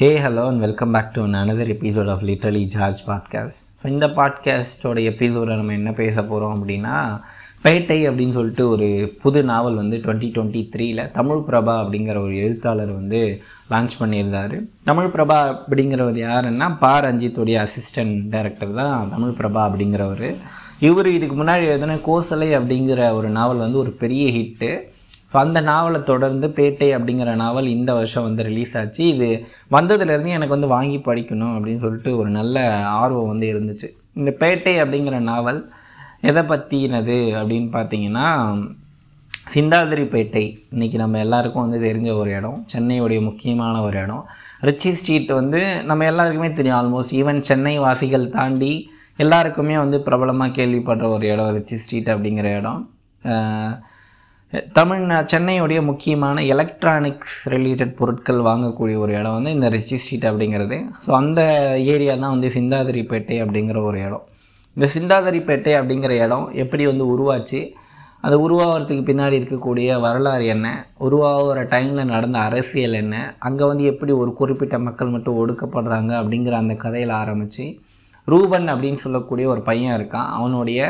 Hey hello and welcome back to another episode of literally George podcast so இந்த பாட்காஸ்டோட எபிசோடில் நம்ம என்ன பேச போகிறோம் அப்படின்னா பேட்டை அப்படின்னு சொல்லிட்டு ஒரு புது நாவல் வந்து டுவெண்ட்டி டுவெண்ட்டி த்ரீல தமிழ் பிரபா அப்படிங்கிற ஒரு எழுத்தாளர் வந்து லான்ச் பண்ணியிருந்தார். தமிழ் பிரபா அப்படிங்கிறவர் யாருன்னா பா ரஞ்சித்துடைய அசிஸ்டன்ட் டைரக்டர் தான் தமிழ் பிரபா அப்படிங்கிறவர். இவர் இதுக்கு முன்னாடி எழுதின கோசலை அப்படிங்கிற ஒரு நாவல் வந்து ஒரு பெரிய ஹிட்டு ஸோ அந்த நாவலை தொடர்ந்து பேட்டை அப்படிங்கிற நாவல் இந்த வருஷம் வந்து ரிலீஸ் ஆச்சு. இது வந்ததுலேருந்து எனக்கு வந்து வாங்கி படிக்கணும் அப்படின்னு சொல்லிட்டு ஒரு நல்ல ஆர்வம் வந்து இருந்துச்சு. இந்த பேட்டை அப்படிங்கிற நாவல் எதை பற்றினது அப்படின்னு பார்த்தீங்கன்னா சிந்தாதிரிப்பேட்டை இன்றைக்கி நம்ம எல்லாருக்கும் வந்து தெரிஞ்ச ஒரு இடம் சென்னையுடைய முக்கியமான ஒரு இடம். ரிச்சி ஸ்ட்ரீட் வந்து நம்ம எல்லாருக்குமே தெரியும். ஆல்மோஸ்ட் ஈவன் சென்னை வாசிகள் தாண்டி எல்லாருக்குமே வந்து பிரபலமாக கேள்விப்படுற ஒரு இடம் ரிச்சி ஸ்ட்ரீட் அப்படிங்கிற இடம். தமிழ் சென்னையுடைய முக்கியமான எலக்ட்ரானிக்ஸ் ரிலேட்டட் பொருட்கள் வாங்கக்கூடிய ஒரு இடம் வந்து இந்த ரிச்சி ஸ்ட்ரீட் அப்படிங்கிறது. ஸோ அந்த ஏரியா தான் வந்து சிந்தாதிரிப்பேட்டை அப்படிங்கிற ஒரு இடம். இந்த சிந்தாதிரிப்பேட்டை அப்படிங்கிற இடம் எப்படி வந்து உருவாச்சு? அது உருவாகிறதுக்கு பின்னாடி இருக்கக்கூடிய வரலாறு என்ன? உருவாகிற டைமில் நடந்த அரசியல் என்ன? அங்கே வந்து எப்படி ஒரு குறிப்பிட்ட மக்கள் மட்டும் ஒடுக்கப்படுறாங்க அப்படிங்கிற அந்த கதையில் ஆரம்பித்து ரூபன் அப்படின்னு சொல்லக்கூடிய ஒரு பையன் இருக்கான். அவனுடைய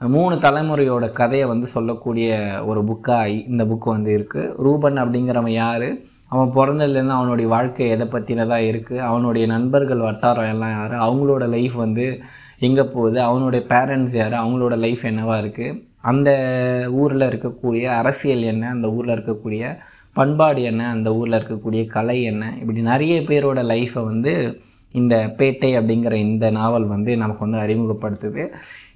மூணு தலைமுறையோட கதையை வந்து சொல்லக்கூடிய ஒரு புக்காக இந்த புக்கு வந்து இருக்குது ரூபன் அப்படிங்கிறவன் யார்? அவன் பிறந்ததுலேருந்து அவனுடைய வாழ்க்கை எதை பற்றினதாக இருக்குது அவனுடைய நண்பர்கள் வட்டாரம் எல்லாம் யார்? அவங்களோட லைஃப் வந்து எங்கே போகுது? அவனுடைய பேரண்ட்ஸ் யார்? அவங்களோட லைஃப் என்னவாக இருக்குது அந்த ஊரில் இருக்கக்கூடிய அரசியல் என்ன? அந்த ஊரில் இருக்கக்கூடிய பண்பாடு என்ன? அந்த ஊரில் இருக்கக்கூடிய கலை என்ன? இப்படி நிறைய பேரோட லைஃப்பை வந்து இந்த பேட்டை அப்படிங்கிற இந்த நாவல் வந்து நமக்கு வந்து அறிமுகப்படுத்துது.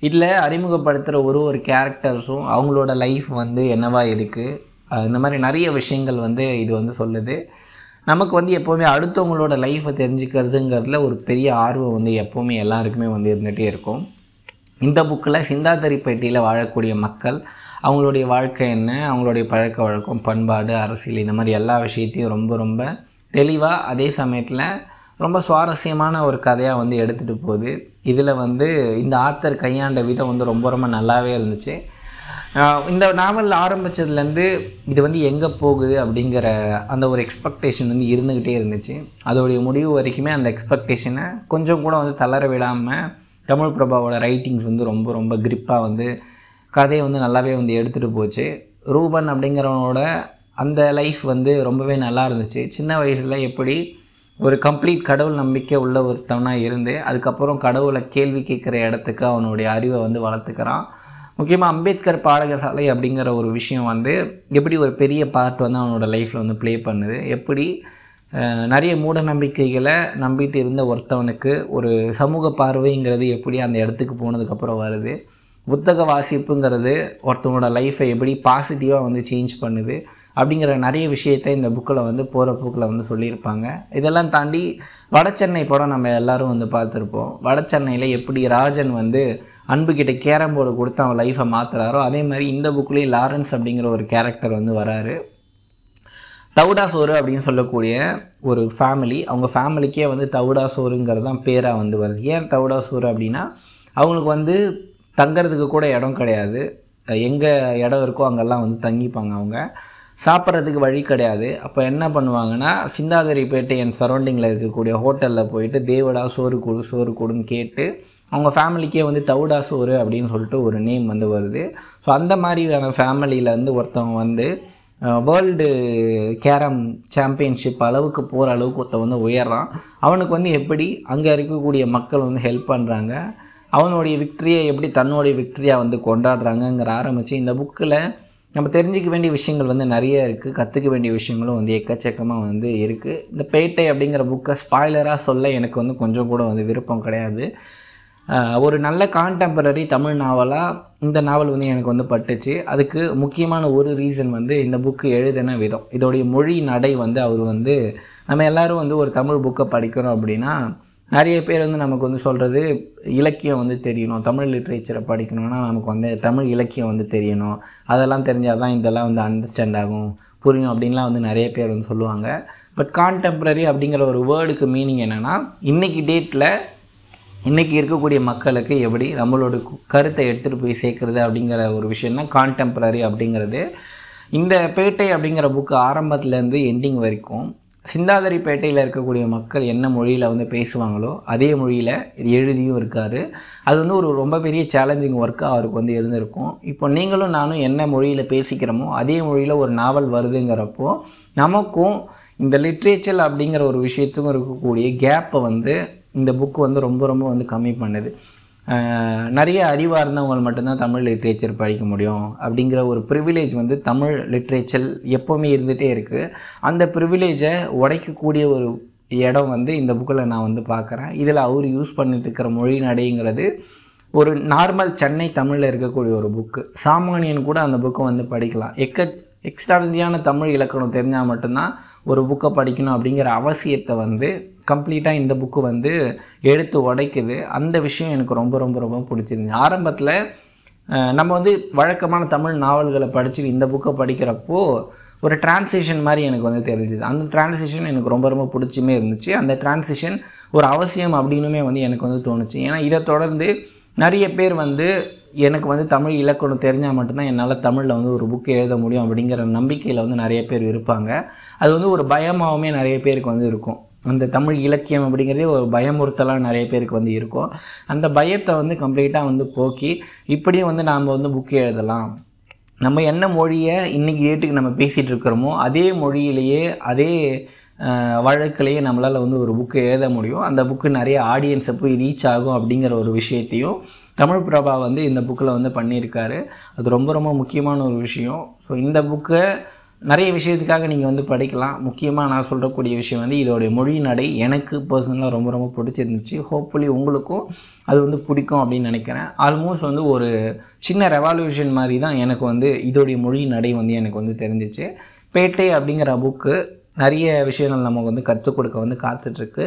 இதில் அறிமுகப்படுத்துகிற ஒரு ஒரு கேரக்டர்ஸும் அவங்களோட லைஃப் வந்து என்னவா இருக்குது இந்த மாதிரி நிறைய விஷயங்கள் வந்து இது வந்து சொல்லுது. நமக்கு வந்து எப்போவுமே அடுத்தவங்களோட லைஃப்பை தெரிஞ்சுக்கிறதுங்கிறதுல ஒரு பெரிய ஆர்வம் வந்து எப்போவுமே எல்லாருக்குமே வந்து இருந்துகிட்டே இருக்கும். இந்த புக்கில் சிந்தாதிரிப்பேட்டையில் வாழக்கூடிய மக்கள் அவங்களுடைய வாழ்க்கை என்ன அவங்களுடைய பழக்க வழக்கம் பண்பாடு அரசியல் இந்த மாதிரி எல்லா விஷயத்தையும் ரொம்ப ரொம்ப தெளிவாக அதே சமயத்தில் ரொம்ப சுவாரஸ்யமான ஒரு கதையாக வந்து எடுத்துகிட்டு போகுது. இதில் வந்து இந்த ஆத்தர் கையாண்ட விதம் வந்து ரொம்ப ரொம்ப நல்லாவே இருந்துச்சு. இந்த நாவல் ஆரம்பித்ததுலேருந்து இது வந்து எங்கே போகுது அப்படிங்கிற அந்த ஒரு எக்ஸ்பெக்டேஷன் வந்து இருந்துக்கிட்டே இருந்துச்சு. அதோடைய முடிவு வரைக்குமே அந்த எக்ஸ்பெக்டேஷனை கொஞ்சம் கூட வந்து தளர விடாமல் தமிழ் பிரபாவோட ரைட்டிங்ஸ் வந்து ரொம்ப ரொம்ப கிரிப்பாக வந்து கதையை வந்து நல்லாவே வந்து எடுத்துகிட்டு போச்சு. ரூபன் அப்படிங்கிறவனோட அந்த லைஃப் வந்து ரொம்பவே நல்லா இருந்துச்சு. சின்ன வயசில் எப்படி ஒரு கம்ப்ளீட் கடவுள் நம்பிக்கை உள்ள ஒருத்தவனாக இருந்து அதுக்கப்புறம் கடவுளை கேள்வி கேட்குற இடத்துக்கு அவனுடைய அறிவை வந்து வளர்த்துக்கிறான். முக்கியமாக அம்பேத்கர் பாடகசாலை அப்படிங்கிற ஒரு விஷயம் வந்து எப்படி ஒரு பெரிய பார்ட் வந்து அவனோட லைஃப்பில் வந்து ப்ளே பண்ணுது எப்படி நிறைய மூட நம்பிக்கைகளை நம்பிட்டு இருந்த ஒருத்தவனுக்கு ஒரு சமூக பார்வைங்கிறது எப்படி அந்த இடத்துக்கு போனதுக்கப்புறம் வருது. புத்தக வாசிப்புங்கிறது ஒருத்தவனோட லைஃப்பை எப்படி பாசிட்டிவாக வந்து சேஞ்ச் பண்ணுது. அப்படிங்கிற நிறைய விஷயத்தை இந்த புக்கில் வந்து போகிற புக்கில் வந்து சொல்லியிருப்பாங்க. இதெல்லாம் தாண்டி வடச்சென்னை படம் நம்ம எல்லாரும் வந்து பார்த்துருப்போம். வடச்சென்னையில் எப்படி ராஜன் வந்து அன்புக்கிட்ட கேரம் போர்டு கொடுத்து அவன் லைஃப்பை மாற்றுறாரோ அதே மாதிரி இந்த புக்லேயும் லாரன்ஸ் அப்படிங்கிற ஒரு கேரக்டர் வந்து வராரு. தவுடா சோறு அப்படின்னு சொல்லக்கூடிய ஒரு ஃபேமிலி அவங்க ஃபேமிலிக்கே வந்து தவுடா சோறுங்கிறது தான் பேராக வந்து வருது. ஏன் தவுடா சோறு அப்படின்னா அவங்களுக்கு வந்து தங்கறதுக்கு கூட இடம் கிடையாது. எங்கே இடம் இருக்கோ அங்கெல்லாம் வந்து தங்கிப்பாங்க அவங்க. சாப்பிட்றதுக்கு வழி கிடையாது. அப்போ என்ன பண்ணுவாங்கன்னா சிந்தாதிரிப்பேட்டை என் சரௌண்டிங்கில் இருக்கக்கூடிய ஹோட்டலில் போயிட்டு தேவடா சோறு கொடு சோறு கொடுன்னு கேட்டு அவங்க ஃபேமிலிக்கே வந்து தவுடா சோறு அப்படின்னு சொல்லிட்டு ஒரு நேம் வந்து வருது. ஸோ அந்த மாதிரியான ஃபேமிலியில் வந்து ஒருத்தவங்க வந்து வேர்ல்டு கேரம் சாம்பியன்ஷிப் அளவுக்கு போகிற அளவுக்கு ஒருத்தன் வந்து உயர்றான். அவனுக்கு வந்து எப்படி அங்கே இருக்கக்கூடிய மக்கள் வந்து ஹெல்ப் பண்ணுறாங்க அவனுடைய விக்ட்ரியை எப்படி தன்னுடைய விக்ட்ரியாக வந்து கொண்டாடுறாங்கங்கிற ஆரம்பித்து இந்த புக்கில் நம்ம தெரிஞ்சிக்க வேண்டிய விஷயங்கள் வந்து நிறைய இருக்குது கற்றுக்க வேண்டிய விஷயங்களும் வந்து எக்கச்சக்கமாக வந்து இருக்குது இந்த பேட்டை அப்படிங்கிற புக்கை ஸ்பாய்லராக சொல்ல எனக்கு வந்து கொஞ்சம் கூட வந்து விருப்பம் கிடையாது. ஒரு நல்ல கான்டெம்பரரி தமிழ் நாவலாக இந்த நாவல் வந்து எனக்கு வந்து பட்டுச்சு. அதுக்கு முக்கியமான ஒரு ரீசன் வந்து இந்த புக்கு எழுதின விதம். இதோடைய மொழி நடை வந்து அவர் வந்து நம்ம எல்லோரும் வந்து ஒரு தமிழ் புக்கை படிக்கிறோம் அப்படின்னா நிறைய பேர் வந்து நமக்கு வந்து சொல்கிறது இலக்கியம் வந்து தெரியணும். தமிழ் லிட்ரேச்சரை படிக்கணும்னா நமக்கு வந்து தமிழ் இலக்கியம் வந்து தெரியணும். அதெல்லாம் தெரிஞ்சால் தான் இதெல்லாம் வந்து அண்டர்ஸ்டாண்ட் ஆகும். புரியும் அப்படின்லாம் வந்து நிறைய பேர் வந்து சொல்லுவாங்க. பட் கான்டெம்ப்ரரி அப்படிங்கிற ஒரு வேர்டுக்கு மீனிங் என்னென்னா இன்றைக்கி டேட்டில் இன்றைக்கி இருக்கக்கூடிய மக்களுக்கு எப்படி நம்மளோட கருத்தை எடுத்துகிட்டு போய் சேர்க்குறது அப்படிங்கிற ஒரு விஷயம் தான் அப்படிங்கிறது. இந்த பேட்டை அப்படிங்கிற புக்கு ஆரம்பத்துலேருந்து எண்டிங் வரைக்கும் சிந்தாதிரிப்பேட்டையில் இருக்கக்கூடிய மக்கள் என்ன மொழியில் வந்து பேசுவாங்களோ அதே மொழியில் இது எழுதியும் இருக்கார். அது வந்து ஒரு ரொம்ப பெரிய சேலஞ்சிங் ஒர்க்காக அவருக்கு வந்து இருந்திருக்கும். இப்போ நீங்களும் நானும் என்ன மொழியில் பேசிக்கிறோமோ அதே மொழியில் ஒரு நாவல் வருதுங்கிறப்போ நமக்கும் இந்த லிட்ரேச்சர் அப்படிங்கிற ஒரு விஷயத்துக்கும் இருக்கக்கூடிய கேப்பை வந்து இந்த புக்கு வந்து ரொம்ப ரொம்ப வந்து கம்மி பண்ணுது. நிறைய அறிவாக இருந்தவங்க மட்டும்தான் தமிழ் லிட்ரேச்சர் படிக்க முடியும் அப்படிங்கிற ஒரு ப்ரிவிலேஜ் வந்து தமிழ் லிட்ரேச்சர் எப்போவுமே இருந்துகிட்டே இருக்குது அந்த ப்ரிவிலேஜை உடைக்கக்கூடிய ஒரு இடம் வந்து இந்த புக்கில் நான் வந்து பார்க்குறேன். இதில் அவர் யூஸ் பண்ணிட்டு இருக்கிற மொழி நடைங்கிறது ஒரு நார்மல் சென்னை தமிழில் இருக்கக்கூடிய ஒரு புக்கு சாமானியன் கூட அந்த புக்கை வந்து படிக்கலாம். எக்க எக்ஸ்ட்ராடனரியான தமிழ் இலக்கணம் தெரிஞ்சால் மட்டும்தான் ஒரு புக்கை படிக்கணும் அப்படிங்கிற அவசியத்தை வந்து கம்ப்ளீட்டாக இந்த புக்கு வந்து எடுத்து உடைக்குது. அந்த விஷயம் எனக்கு ரொம்ப ரொம்ப ரொம்ப பிடிச்சிருந்துச்சு. ஆரம்பத்தில் நம்ம வந்து வழக்கமான தமிழ் நாவல்களை படித்து இந்த புக்கை படிக்கிறப்போ ஒரு டிரான்ஸ்லேஷன் மாதிரி எனக்கு வந்து தெரிஞ்சுது. அந்த டிரான்ஸ்லேஷன் எனக்கு ரொம்ப ரொம்ப பிடிச்சுமே இருந்துச்சு. அந்த டிரான்ஸ்லேஷன் ஒரு அவசியம் அப்படின்னுமே வந்து எனக்கு வந்து தோணுச்சு. ஏன்னா இதை தொடர்ந்து நிறைய பேர் வந்து எனக்கு வந்து தமிழ் இலக்கணம் தெரிஞ்சால் மட்டும்தான் என்னால் தமிழில் வந்து ஒரு புக் எழுத முடியும் அப்படிங்கிற நம்பிக்கையில் வந்து நிறைய பேர் இருப்பாங்க. அது வந்து ஒரு பயமாகவுமே நிறைய பேருக்கு வந்து இருக்கும். அந்த தமிழ் இலக்கியம் அப்படிங்கிறதே ஒரு பயமுறுத்தலாக நிறைய பேருக்கு வந்து இருக்கும். அந்த பயத்தை வந்து கம்ப்ளீட்டாக வந்து போக்கி இப்படியும் வந்து நாம் வந்து புக் எழுதலாம். நம்ம என்ன மொழியை இன்றைக்கி டேட்டுக்கு நம்ம பேசிகிட்டு இருக்கிறோமோ அதே மொழியிலேயே அதே வழக்கிலேயே நம்மளால் வந்து ஒரு புக்கு எழுத முடியும். அந்த புக்கு நிறைய ஆடியன்ஸை போய் ரீச் ஆகும் அப்படிங்கிற ஒரு விஷயத்தையும் தமிழ் பிரபா வந்து இந்த புக்கில் வந்து பண்ணியிருக்காரு. அது ரொம்ப ரொம்ப முக்கியமான ஒரு விஷயம். ஸோ இந்த புக்கை நிறைய விஷயத்துக்காக நீங்கள் வந்து படிக்கலாம். முக்கியமாக நான் சொல்கிறக்கூடிய விஷயம் வந்து இதோடைய மொழி நடை எனக்கு பர்சனலாக ரொம்ப ரொம்ப பிடிச்சிருந்துச்சு. ஹோப்ஃபுல்லி உங்களுக்கும் அது வந்து பிடிக்கும் அப்படின்னு நினைக்கிறேன். ஆல்மோஸ்ட் வந்து ஒரு சின்ன ரெவால்யூஷன் மாதிரி தான் எனக்கு வந்து இதோடைய மொழி நடை வந்து எனக்கு வந்து தெரிஞ்சிச்சு. பேட்டை அப்படிங்கிற புக்கு நிறைய விஷயங்கள் நமக்கு வந்து கற்றுக் கொடுக்க வந்து காத்துட்ருக்கு.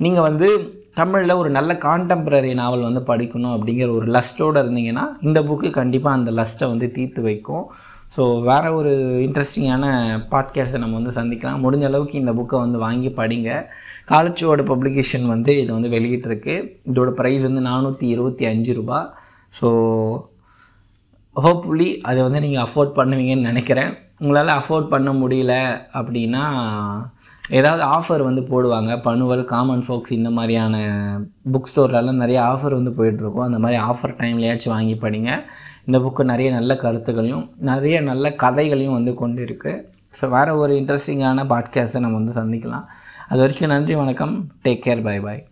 நீங்கள் வந்து தமிழில் ஒரு நல்ல கான்டெம்பரரி நாவல் வந்து படிக்கணும் அப்படிங்கிற ஒரு லஸ்ட்டோடு இருந்தீங்கன்னா இந்த புக்கு கண்டிப்பாக அந்த லஸ்ட்டை வந்து தீர்த்து வைக்கும். ஸோ வேறு ஒரு இன்ட்ரெஸ்டிங்கான பாட்காஸ்ட்டை நம்ம வந்து சந்திக்கலாம். முடிஞ்ச அளவுக்கு இந்த புக்கை வந்து வாங்கி படிங்க. காலச்சுவோட பப்ளிகேஷன் வந்து இது வந்து வெளியிட்டிருக்கு இதோட ப்ரைஸ் வந்து நானூற்றி இருபத்தி அஞ்சு ரூபா. ஸோ ஹோப்ஃபுல்லி அதை வந்து நீங்கள் அஃபோர்ட் பண்ணுவீங்கன்னு நினைக்கிறேன். உங்களால் அஃபோர்ட் பண்ண முடியல அப்படின்னா ஏதாவது ஆஃபர் வந்து போடுவாங்க. பனுவல் காமன் ஃபோக்ஸ் இந்த மாதிரியான புக் ஸ்டோர்லலாம் நிறைய ஆஃபர் வந்து போயிட்டுருக்கும். அந்த மாதிரி ஆஃபர் டைம்லையாச்சும் வாங்கி படிங்க. இந்த புக்கு நிறைய நல்ல கருத்துக்களையும் நிறைய நல்ல கதைகளையும் வந்து கொண்டு இருக்குது ஸோ வேறு ஒரு இன்ட்ரெஸ்டிங்கான பாட்காஸ்ட்டை நம்ம வந்து சந்திக்கலாம். அது வரைக்கும் நன்றி வணக்கம். Take care bye bye